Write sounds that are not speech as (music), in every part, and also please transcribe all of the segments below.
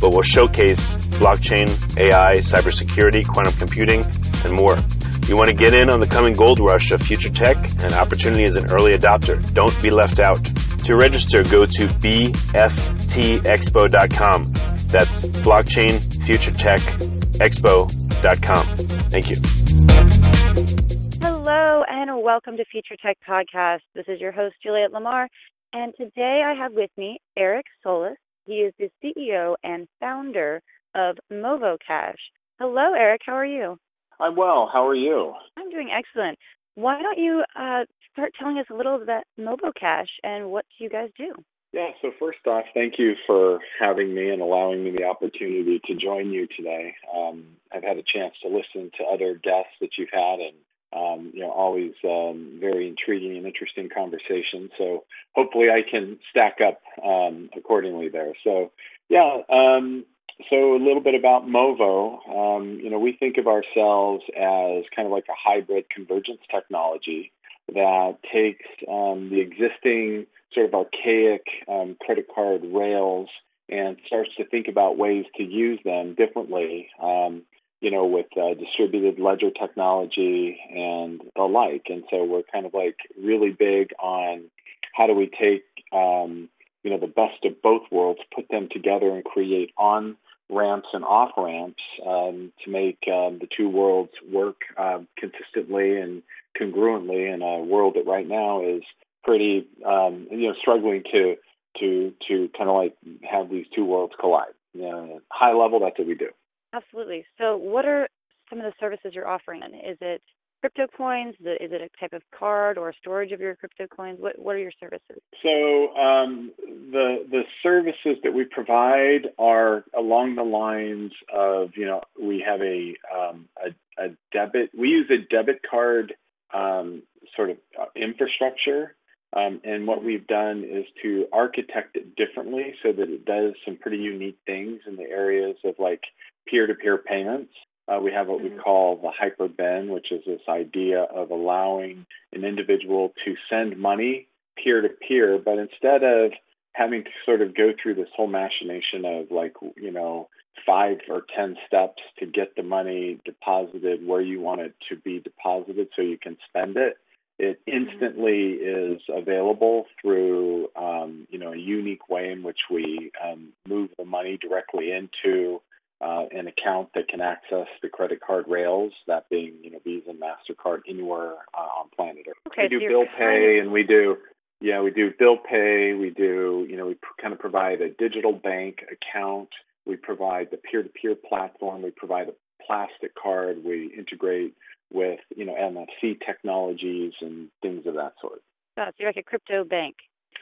but will showcase blockchain, AI, cybersecurity, quantum computing, and more. You want to get in on the coming gold rush of future tech and opportunity as an early adopter. Don't be left out. To register, go to bftexpo.com. That's blockchain future tech expo.com. Thank you. Hello and welcome to Future Tech Podcast. This is your host, Juliet Lamar, and today I have with me Eric Solis. He is the CEO and founder of MovoCash. Hello, Eric. How are you? I'm well. How are you? I'm doing excellent. Why don't you uh, start telling us a little about MovoCash and what you guys do? Yeah, so first off, thank you for having me and allowing me the opportunity to join you today. Um, I've had a chance to listen to other guests that you've had, and um, you know, always um, very intriguing and interesting conversation. So hopefully I can stack up um, accordingly there. So yeah, um, so a little bit about Movo. Um, you know, we think of ourselves as kind of like a hybrid convergence technology that takes um, the existing sort of archaic credit card rails and starts to think about ways to use them differently. You know, with uh, distributed ledger technology and the like. And so we're kind of like really big on how do we take, um, you know, the best of both worlds, put them together and create on ramps and off ramps um, to make um, the two worlds work uh, consistently and congruently in a world that right now is pretty, um, you know, struggling to to to kind of like have these two worlds collide. You know, high level, that's what we do. Absolutely. So, what are some of the services you're offering? Is it crypto coins? Is it a type of card or storage of your crypto coins? What What are your services? So, um, the the services that we provide are along the lines of you know we have a um, a, a, debit. We use a debit card um, sort of uh, infrastructure. Um, and what we've done is to architect it differently so that it does some pretty unique things in the areas of like peer-to-peer payments. Uh, we have what we mm-hmm. call the hyperbend, which is this idea of allowing an individual to send money peer-to-peer, but instead of having to sort of go through this whole machination of like, you know, five or 10 steps to get the money deposited where you want it to be deposited so you can spend it. It mm-hmm. instantly is available through, um, you know, a unique way in which we um, move the money directly into uh, an account that can access the credit card rails, that being you know Visa, Mastercard, anywhere uh, on planet Earth. Okay, we do bill pay, and we do yeah we do bill pay. We do you know we kind of provide a digital bank account. We provide the peer-to-peer platform. We provide a plastic card. We integrate with you know NFC technologies and things of that sort. So you're like a crypto bank.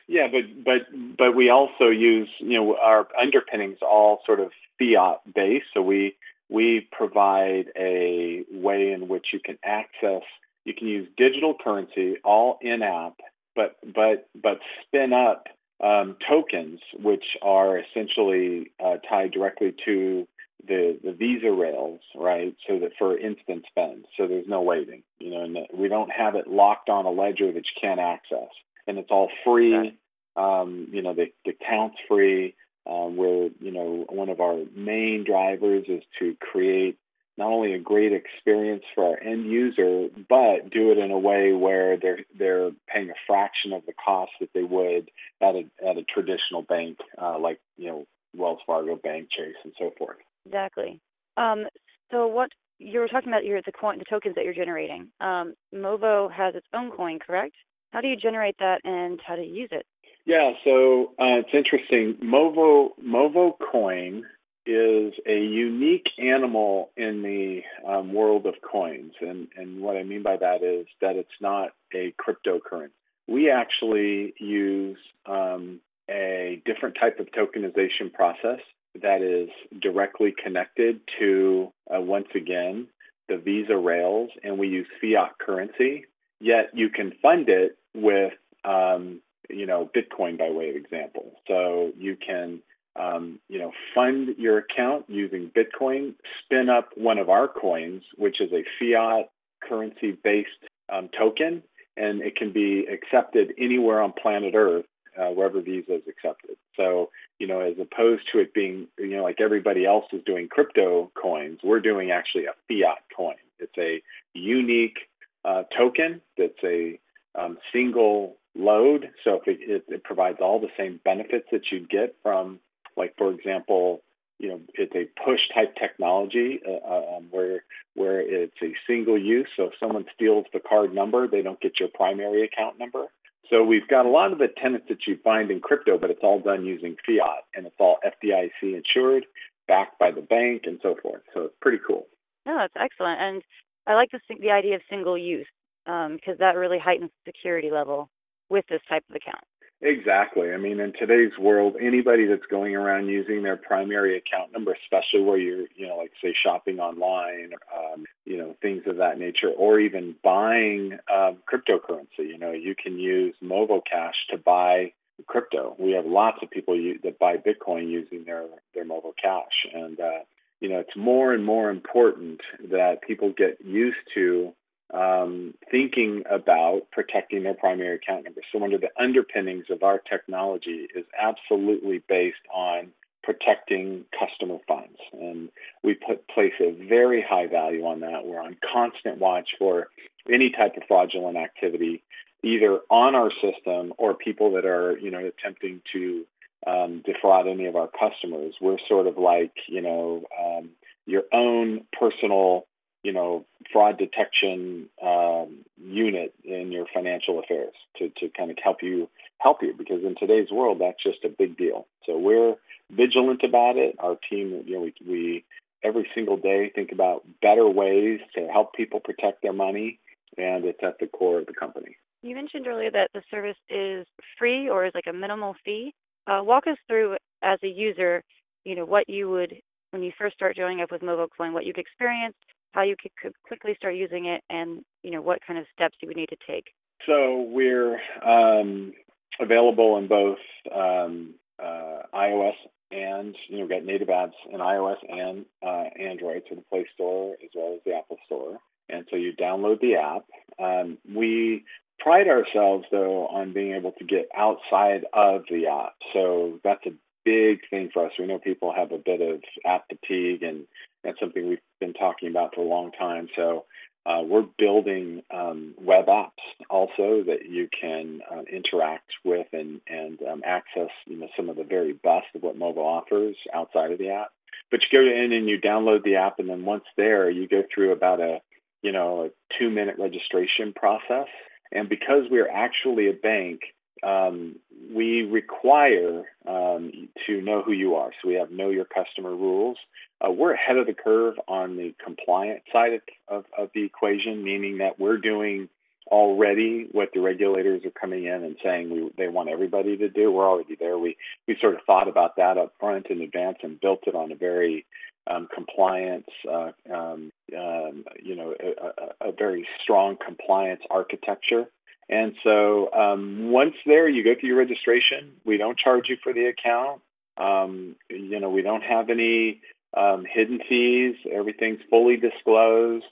Yeah, but but but we also use you know our underpinnings all sort of fiat based. So we we provide a way in which you can access you can use digital currency all in app, but but but spin up um, tokens which are essentially uh, tied directly to the the Visa rails, right? So that for instant spend, so there's no waiting, you know, and we don't have it locked on a ledger that you can't access, and it's all free. Okay. Um, you know, the the account's free. Um, where you know one of our main drivers is to create not only a great experience for our end user, but do it in a way where they're they're paying a fraction of the cost that they would at a at a traditional bank uh, like you know Wells Fargo Bank, Chase, and so forth. Exactly. Um, so what you were talking about your the coin the tokens that you're generating. Um, Movo has its own coin, correct? How do you generate that and how do you use it? Yeah, so uh, it's interesting. Movo Movo Coin is a unique animal in the um, world of coins, and and what I mean by that is that it's not a cryptocurrency. We actually use um, a different type of tokenization process that is directly connected to, uh, once again, the Visa rails, and we use fiat currency. Yet you can fund it with, um, you know, Bitcoin by way of example. So you can, um, you know, fund your account using Bitcoin, spin up one of our coins, which is a fiat currency-based um, token, and it can be accepted anywhere on planet Earth uh, wherever Visa is accepted. So, you know, as opposed to it being, you know, like everybody else is doing crypto coins, we're doing actually a fiat coin. It's a unique uh, token that's a um, single load. So if it, it, it, provides all the same benefits that you'd get from, like, for example, you know, it's a push type technology uh, um, where where it's a single use. So if someone steals the card number, they don't get your primary account number. So we've got a lot of the tenets that you find in crypto, but it's all done using fiat and it's all FDIC insured, backed by the bank, and so forth. So it's pretty cool. No, that's excellent, and I like the the idea of single use because um, that really heightens the security level with this type of account. Exactly. I mean, in today's world, anybody that's going around using their primary account number, especially where you're, you know, like say shopping online, um, you know, things of that nature, or even buying um, cryptocurrency, you know, you can use MovoCash to buy crypto. We have lots of people that buy Bitcoin using their their MovoCash. and uh, you know, it's more and more important that people get used to um, thinking about protecting their primary account number. So, one of the underpinnings of our technology is absolutely based on protecting customer funds, and we put place a very high value on that. We're on constant watch for any type of fraudulent activity, either on our system or people that are, you know, attempting to um, defraud any of our customers. We're sort of like, you know, um, your own personal you know fraud detection um, unit in your financial affairs to to kind of help you help you because in today's world that's just a big deal. So we're vigilant about it. Our team, you know, we we every single day think about better ways to help people protect their money, and it's at the core of the company. You mentioned earlier that the service is free or is like a minimal fee. Uh, walk us through as a user, you know, what you would when you first start joining up with MovoCoin, what you've experienced, how you could quickly start using it, and you know what kind of steps you would need to take. So we're um, available in both um, uh, iOS and you know we've got native apps in iOS and uh, Android, so the Play Store as well as the Apple Store. And so you download the app. Um, we pride ourselves though on being able to get outside of the app. So that's a big thing for us. We know people have a bit of app fatigue, and that's something we've been talking about for a long time. So uh, we're building um, web apps also that you can uh, interact with and and um, access you know some of the very best of what Movo offers outside of the app. But you go in and you download the app, and then once there, you go through about a you know a two minute registration process. And because we're actually a bank, um, we require um, to know who you are. So we have know your customer rules. Uh, we're ahead of the curve on the compliance side of, of, of, the equation, meaning that we're doing already what the regulators are coming in and saying we, they want everybody to do. We're already there. We we sort of thought about that up front in advance and built it on a very um, compliance, uh, um, um, you know, a, a, very strong compliance architecture. And so um, once there, you go through your registration. We don't charge you for the account. Um, you know, we don't have any um, hidden fees. Everything's fully disclosed.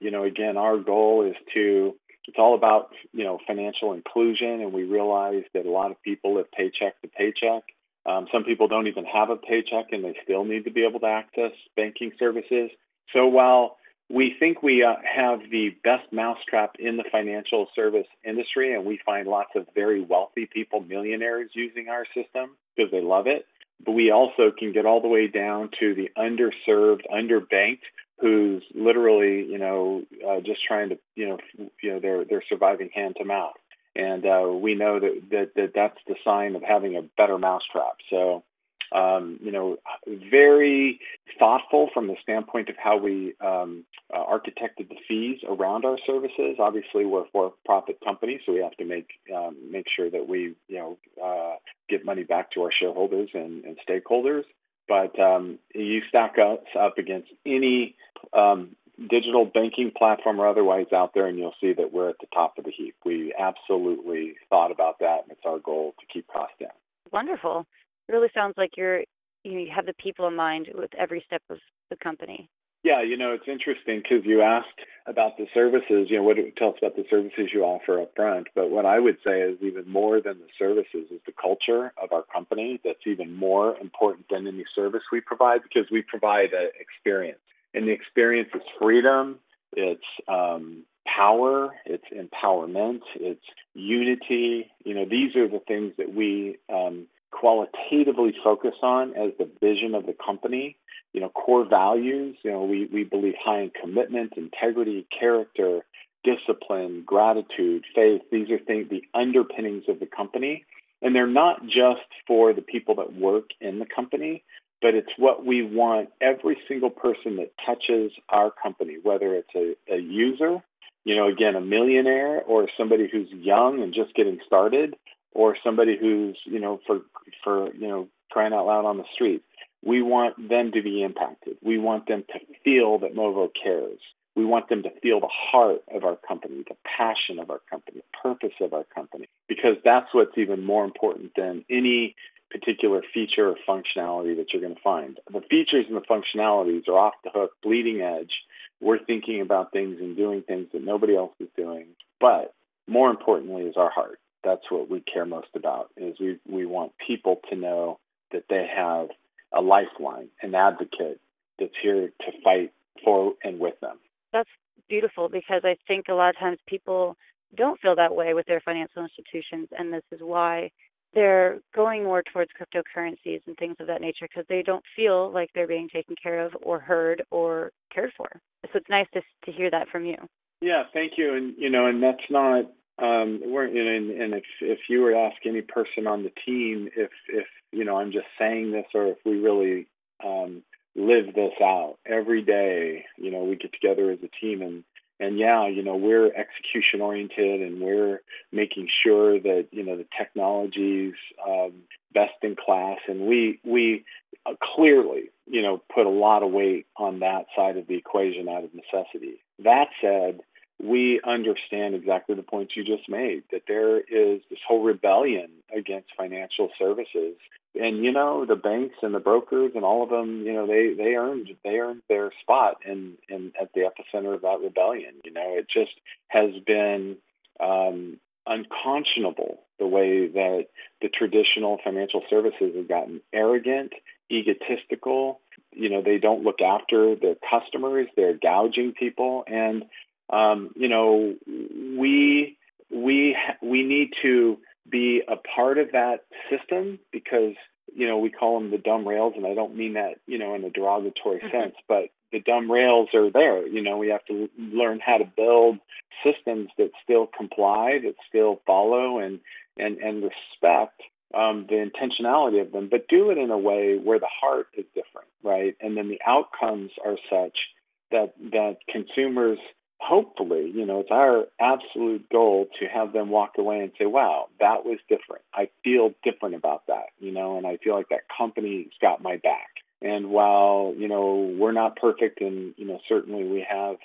you know, again, our goal is to it's all about you know financial inclusion, and we realize that a lot of people live paycheck to paycheck. Um, some people don't even have a paycheck and they still need to be able to access banking services. So while we think we uh, have the best mousetrap in the financial service industry, and we find lots of very wealthy people, millionaires, using our system because they love it. But we also can get all the way down to the underserved, underbanked, who's literally, you know, uh, just trying to, you know, you know, they're they're surviving hand to mouth and uh, we know that, that that that's the sign of having a better mousetrap. So, um, you know, very thoughtful from the standpoint of how we um, uh, architected the fees around our services. Obviously, we're a for-profit company, so we have to make um, make sure that we, you know, uh, money back to our shareholders and, and stakeholders. But um, you stack us up against any um, digital banking platform or otherwise out there, and you'll see that we're at the top of the heap. We absolutely thought about that, and it's our goal to keep costs down. Wonderful. It really sounds like you're you, know, you have the people in mind with every step of the company. Yeah, you know, it's interesting because you asked about the services, you know, what tell us about the services you offer up front. But what I would say is even more than the services is the culture of our company that's even more important than any service we provide because we provide an experience and the experience is freedom, it's um, power, it's empowerment, it's unity. You know, these are the things that we um, qualitatively focus on as the vision of the company. You know, core values. You know, we we believe high in commitment, integrity, character, discipline, gratitude, faith. These are things the underpinnings of the company. And they're not just for the people that work in the company, but it's what we want every single person that touches our company, whether it's a, a user, you know, again, a millionaire or somebody who's young and just getting started, or somebody who's, you know, for for you know, crying out loud on the street. We want them to be impacted. We want them to feel that Movo cares. We want them to feel the heart of our company, the passion of our company, the purpose of our company, because that's what's even more important than any particular feature or functionality that you're going to find. The features and the functionalities are off the hook, bleeding edge. We're thinking about things and doing things that nobody else is doing. But more importantly is our heart. That's what we care most about is we, we want people to know that they have a lifeline, an advocate that's here to fight for and with them. That's beautiful because I think a lot of times people don't feel that way with their financial institutions and this is why they're going more towards cryptocurrencies and things of that nature because they don't feel like they're being taken care of or heard or cared for. So it's nice to to hear that from you. Yeah, thank you. And you know, and that's not um we're you and, and if if you were to ask any person on the team if if you know I'm just saying this or if we really um live this out every day, you know, we get together as a team and and yeah, you know, we're execution oriented and we're making sure that, you know, the technology's um, best in class. And we, we uh, clearly, you know, put a lot of weight on that side of the equation out of necessity. That said, we understand exactly the points you just made that there is this whole rebellion against financial services and you know the banks and the brokers and all of them you know they they earned they earned their spot in in at the epicenter of that rebellion you know. It just has been um unconscionable the way that the traditional financial services have gotten arrogant egotistical you know they don't look after their customers they're gouging people and um you know we we we need to be a part of that system because you know we call them the dumb rails and i don't mean that you know in a derogatory mm-hmm. sense but the dumb rails are there you know we have to learn how to build systems that still comply that still follow and and and respect um, the intentionality of them, but do it in a way where the heart is different, right? And then the outcomes are such that that consumers hopefully, you know, it's our absolute goal to have them walk away and say, wow, that was different. I feel different about that, you know, and I feel like that company's got my back. And while, you know, we're not perfect and, you know, certainly we have,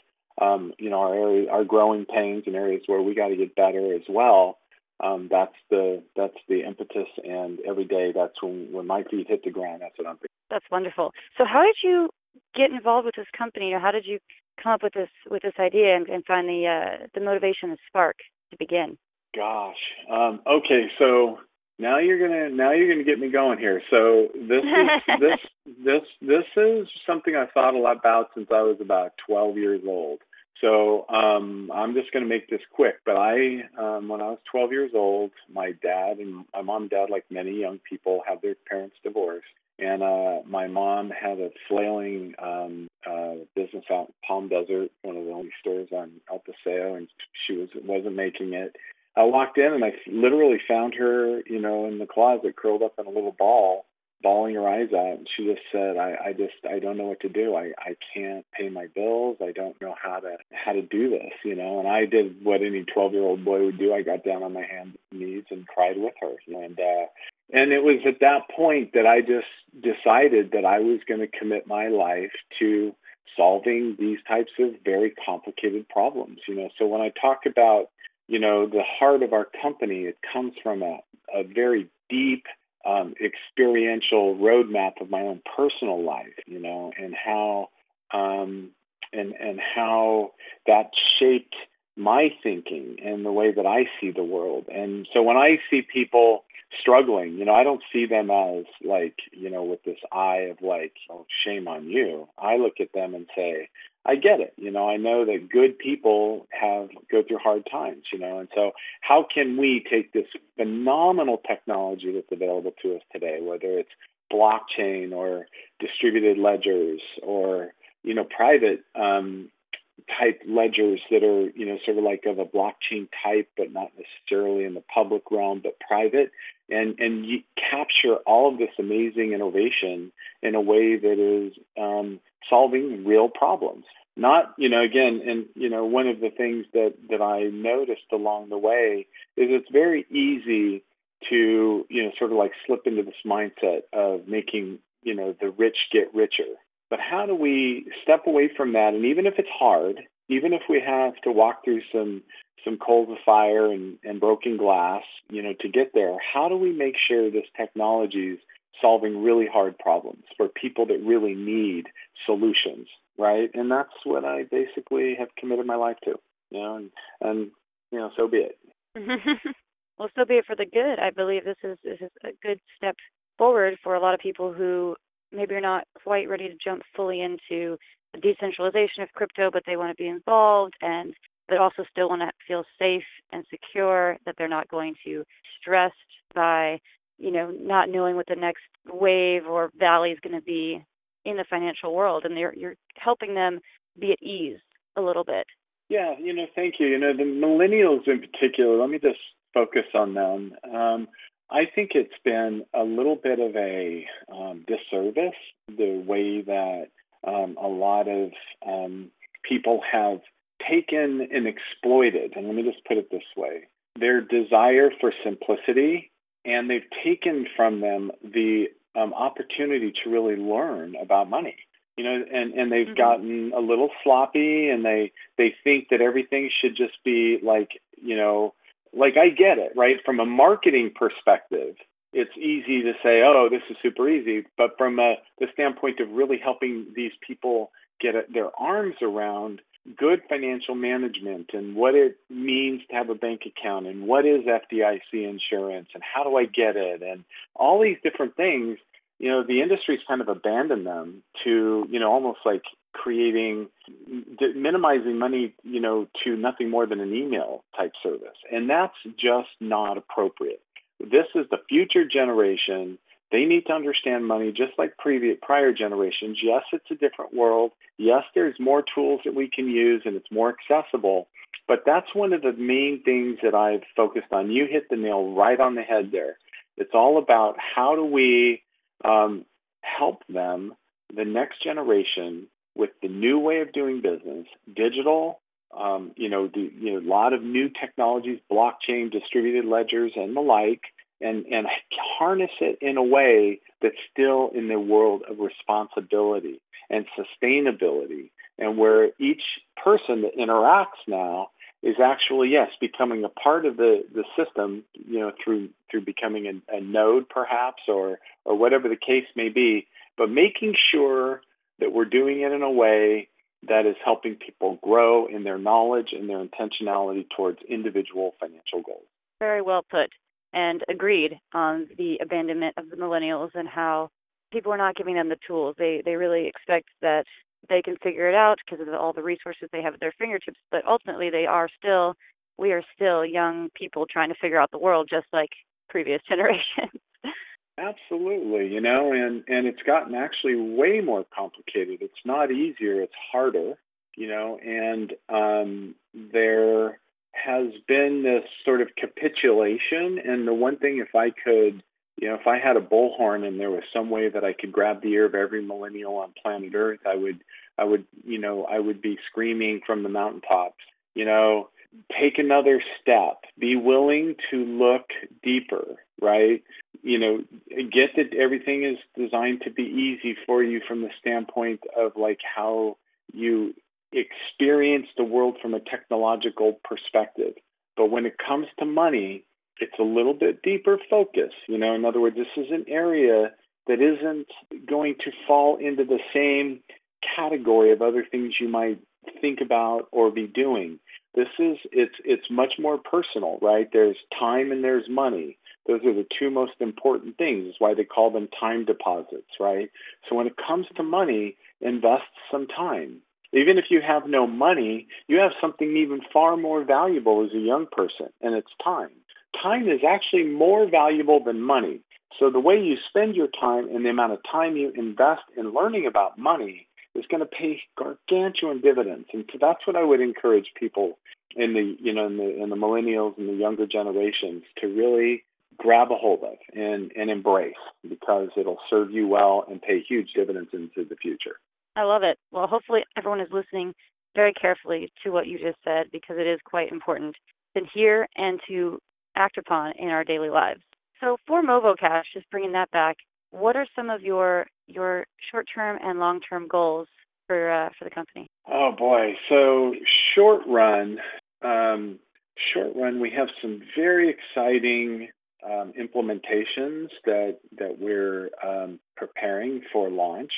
um, you know, our area, our growing pains and areas where we got to get better as well. Um, that's the that's the impetus, and every day that's when when my feet hit the ground. That's what I'm. Thinking. That's wonderful. So, how did you get involved with this company? How did you come up with this with this idea and, and find the uh, the motivation, the spark to begin? Gosh. Um, okay, so now you're gonna now you're gonna get me going here. So this is (laughs) this this this is something I thought a lot about since I was about 12 years old. So um, I'm just going to make this quick. But I, um, when I was 12 years old, my dad and my mom and dad, like many young people, have their parents divorced, and uh, my mom had a flailing um, uh, business out in Palm Desert, one of the only stores on El Paseo, and she was wasn't making it. I walked in and I literally found her, you know, in the closet, curled up in a little ball, bawling her eyes out. And she just said, "I, I just, I don't know what to do. I, I can't pay my bills. I don't know how to, how to do this, you know." And I did what any 12-year-old boy would do. I got down on my hands and knees and cried with her. And uh, and it was at that point that I just decided that I was going to commit my life to solving these types of very complicated problems. You know, so when I talk about, you know, the heart of our company, it comes from a, a very deep um, experiential roadmap of my own personal life, you know, and how um, and and how that shaped my thinking and the way that I see the world. And so when I see people struggling, you know, I don't see them as like, you know, with this eye of like, oh, shame on you. I look at them and say, I get it. You know, I know that good people have go through hard times, you know, and so how can we take this phenomenal technology that's available to us today, whether it's blockchain or distributed ledgers or, you know, private um, type ledgers that are, you know, sort of like of a blockchain type, but not necessarily in the public realm, but private, and and you capture all of this amazing innovation in a way that is um, solving real problems. Not, you know, again, and you know, one of the things that that I noticed along the way is it's very easy to, you know, sort of like slip into this mindset of making, you know, the rich get richer but how do we step away from that? And even if it's hard, even if we have to walk through some some coals of fire and, and broken glass, you know, to get there, how do we make sure this technology is solving really hard problems for people that really need solutions, right? And that's what I basically have committed my life to, you know, and, and you know, so be it. (laughs) well, so be it for the good. I believe this is this is a good step forward for a lot of people who maybe you're not quite ready to jump fully into the decentralization of crypto, but they want to be involved and but also still want to feel safe and secure that they're not going to stressed by you know not knowing what the next wave or valley is going to be in the financial world. And you're you're helping them be at ease a little bit. Yeah you know thank you. You know the millennials in particular let me just focus on them. Um, I think it's been a little bit of a um, disservice the way that um, a lot of um, people have taken and exploited, and let me just put it this way their desire for simplicity, and they've taken from them the um, opportunity to really learn about money you know and and they've mm-hmm. gotten a little sloppy and they they think that everything should just be like you know like I get it, right? From a marketing perspective, it's easy to say, "Oh, this is super easy," but from a, the standpoint of really helping these people get their arms around good financial management and what it means to have a bank account and what is FDIC insurance and how do I get it and all these different things, you know, the industry's kind of abandoned them to, you know, almost like creating minimizing money you know to nothing more than an email type service. And that's just not appropriate. This is the future generation. They need to understand money just like previous prior generations. Yes it's a different world. Yes there's more tools that we can use and it's more accessible But that's one of the main things that I've focused on. You hit the nail right on the head there. It's all about how do we um, help them, the next generation, with the new way of doing business, digital, um, you know, the, you know, a lot of new technologies, blockchain, distributed ledgers, and the like, and and harness it in a way that's still in the world of responsibility and sustainability, and where each person that interacts now is actually yes becoming a part of the the system, you know, through through becoming a, a node perhaps or or whatever the case may be, but making sure that we're doing it in a way that is helping people grow in their knowledge and their intentionality towards individual financial goals. Very well put and agreed on the abandonment of the millennials and how people are not giving them the tools. They they really expect that they can figure it out because of all the resources they have at their fingertips, but ultimately they are still we are still young people trying to figure out the world just like previous (laughs) generations. Absolutely, you know, and and it's gotten actually way more complicated. It's not easier, it's harder, you know, and um there has been this sort of capitulation and the one thing if I could you know, if I had a bullhorn and there was some way that I could grab the ear of every millennial on planet Earth, I would I would, you know, I would be screaming from the mountaintops, you know, take another step. Be willing to look deeper right? You know get that everything is designed to be easy for you from the standpoint of like how you experience the world from a technological perspective. But when it comes to money it's a little bit deeper focus you know? In other words this is an area that isn't going to fall into the same category of other things you might think about or be doing this is it's it's much more personal, right? There's time and there's money. Those are the two most important things. That's why they call them time deposits, right? So when it comes to money, invest some time. Even if you have no money, you have something even far more valuable as a young person, and it's time. Time is actually more valuable than money. So the way you spend your time and the amount of time you invest in learning about money is going to pay gargantuan dividends. And so that's what I would encourage people in the you know in the in the millennials and the younger generations to really grab a hold of and and embrace because it'll serve you well and pay huge dividends into the future. I love it. Well, hopefully everyone is listening very carefully to what you just said because it is quite important to hear and to act upon in our daily lives. So for MovoCash, just bringing that back, what are some of your your short-term and long-term goals for uh, for the company? Oh boy, so short run, um, short run, we have some very exciting um, implementations that that we're um, preparing for launch,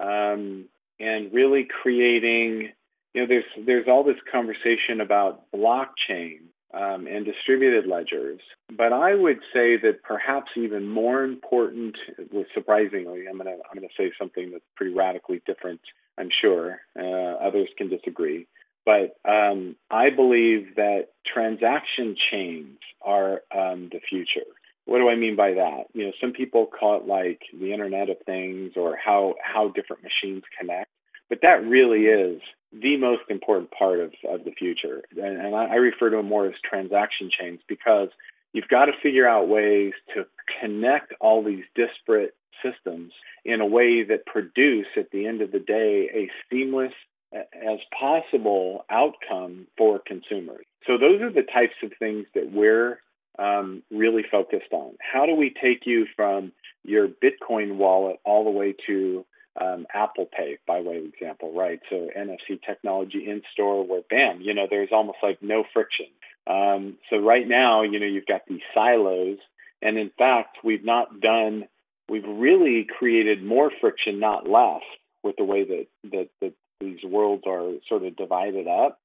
um, and really creating. You know, there's there's all this conversation about blockchain um, and distributed ledgers. But I would say that perhaps even more important, was surprisingly, I'm gonna I'm gonna say something that's pretty radically different. I'm sure uh, others can disagree, but um, I believe that transaction chains are um, the future. What do I mean by that? You know, some people call it like the Internet of Things or how how different machines connect, but that really is the most important part of, of the future. And, and I, I refer to them more as transaction chains because you've got to figure out ways to connect all these disparate systems in a way that produce at the end of the day a seamless as possible outcome for consumers. So those are the types of things that we're um, really focused on. How do we take you from your Bitcoin wallet all the way to um, Apple Pay, by way of example, right? So NFC technology in store, where bam, you know, there's almost like no friction. Um, so right now, you know, you've got these silos, and in fact, we've not done, we've really created more friction, not less, with the way that that, that these worlds are sort of divided up.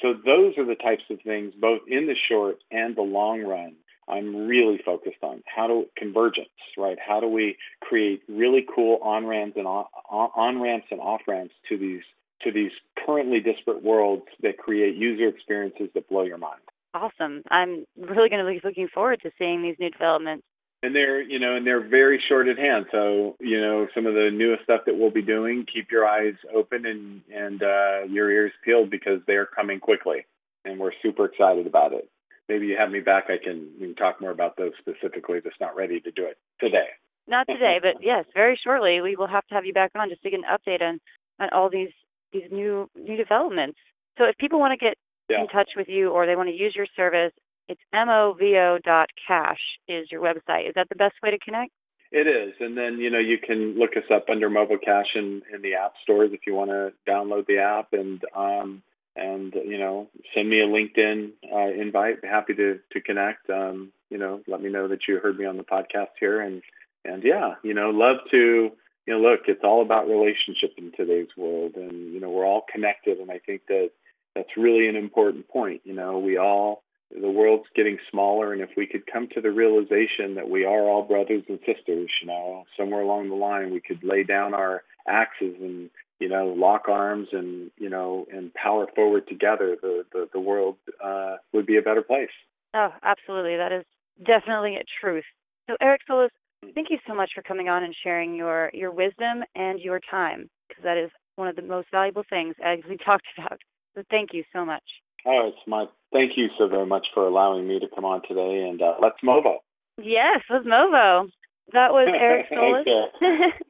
So those are the types of things, both in the short and the long run, I'm really focused on how to convergence, right? How do we create really cool on ramps and on ramps and off ramps to these to these currently disparate worlds that create user experiences that blow your mind. Awesome! I'm really going to be looking forward to seeing these new developments. And they're you know and they're very short at hand. So you know some of the newest stuff that we'll be doing. Keep your eyes open and and uh, your ears peeled because they're coming quickly. and we're super excited about it. Maybe you have me back. I can we can talk more about those specifically. Just not ready to do it today. Not today, but (laughs) yes, very shortly we will have to have you back on just to get an update on on all these these new new developments. So if people want to get yeah. in touch with you or they want to use your service, it's movo.cash is your website. Is that the best way to connect? It is, and then you know you can look us up under MovoCash in, in the app stores if you want to download the app, and um, and you know send me a LinkedIn uh, invite. Happy to to connect. Um, you know, let me know that you heard me on the podcast here, and and yeah, you know, love to you know look. It's all about relationship in today's world, and you know we're all connected, and I think that that's really an important point. You know, we all the world's getting smaller and if we could come to the realization that we are all brothers and sisters you know somewhere along the line we could lay down our axes and you know lock arms and you know and power forward together the the, the world uh, would be a better place. Oh absolutely. That is definitely a truth. So eric solis thank you so much for coming on and sharing your your wisdom and your time because that is one of the most valuable things as we (laughs) talked about. So thank you so much. Oh, it's my thank you so very much for allowing me to come on today, and uh, let's Movo. Yes, let's Movo. That was (laughs) Eric. Solis. (laughs)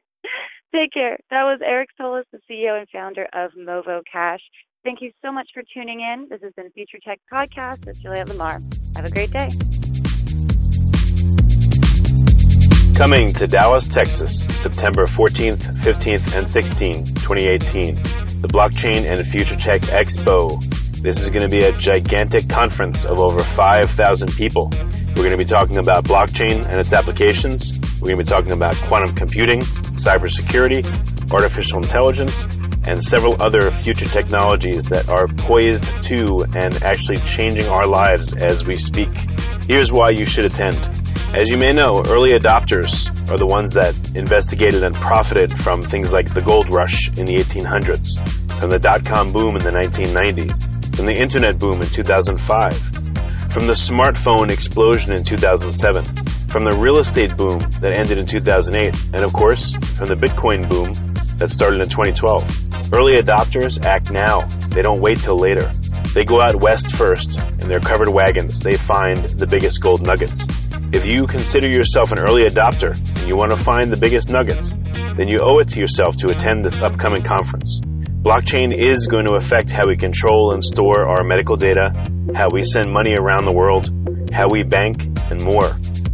Take care. That was Eric Solis, the CEO and founder of Movo Cash. Thank you so much for tuning in. This has been Future Tech Podcast with Juliet Lamar. Have a great day. Coming to Dallas, Texas, September 14th, 15th, and 16th, 2018. The Blockchain and Future Tech Expo this is going to be a gigantic conference of over 5,000 people. We're going to be talking about blockchain and its applications. We're going to be talking about quantum computing, cybersecurity, artificial intelligence, and several other future technologies that are poised to and actually changing our lives as we speak. Here's why you should attend. As you may know, early adopters are the ones that investigated and profited from things like the gold rush in the 1800s, from the dot com boom in the 1990s, from the internet boom in 2005, from the smartphone explosion in 2007, from the real estate boom that ended in 2008, and of course, from the Bitcoin boom that started in 2012. Early adopters act now, they don't wait till later. They go out west first, in their covered wagons, they find the biggest gold nuggets. If you consider yourself an early adopter and you want to find the biggest nuggets, then you owe it to yourself to attend this upcoming conference. Blockchain is going to affect how we control and store our medical data, how we send money around the world, how we bank, and more.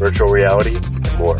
virtual reality, and more.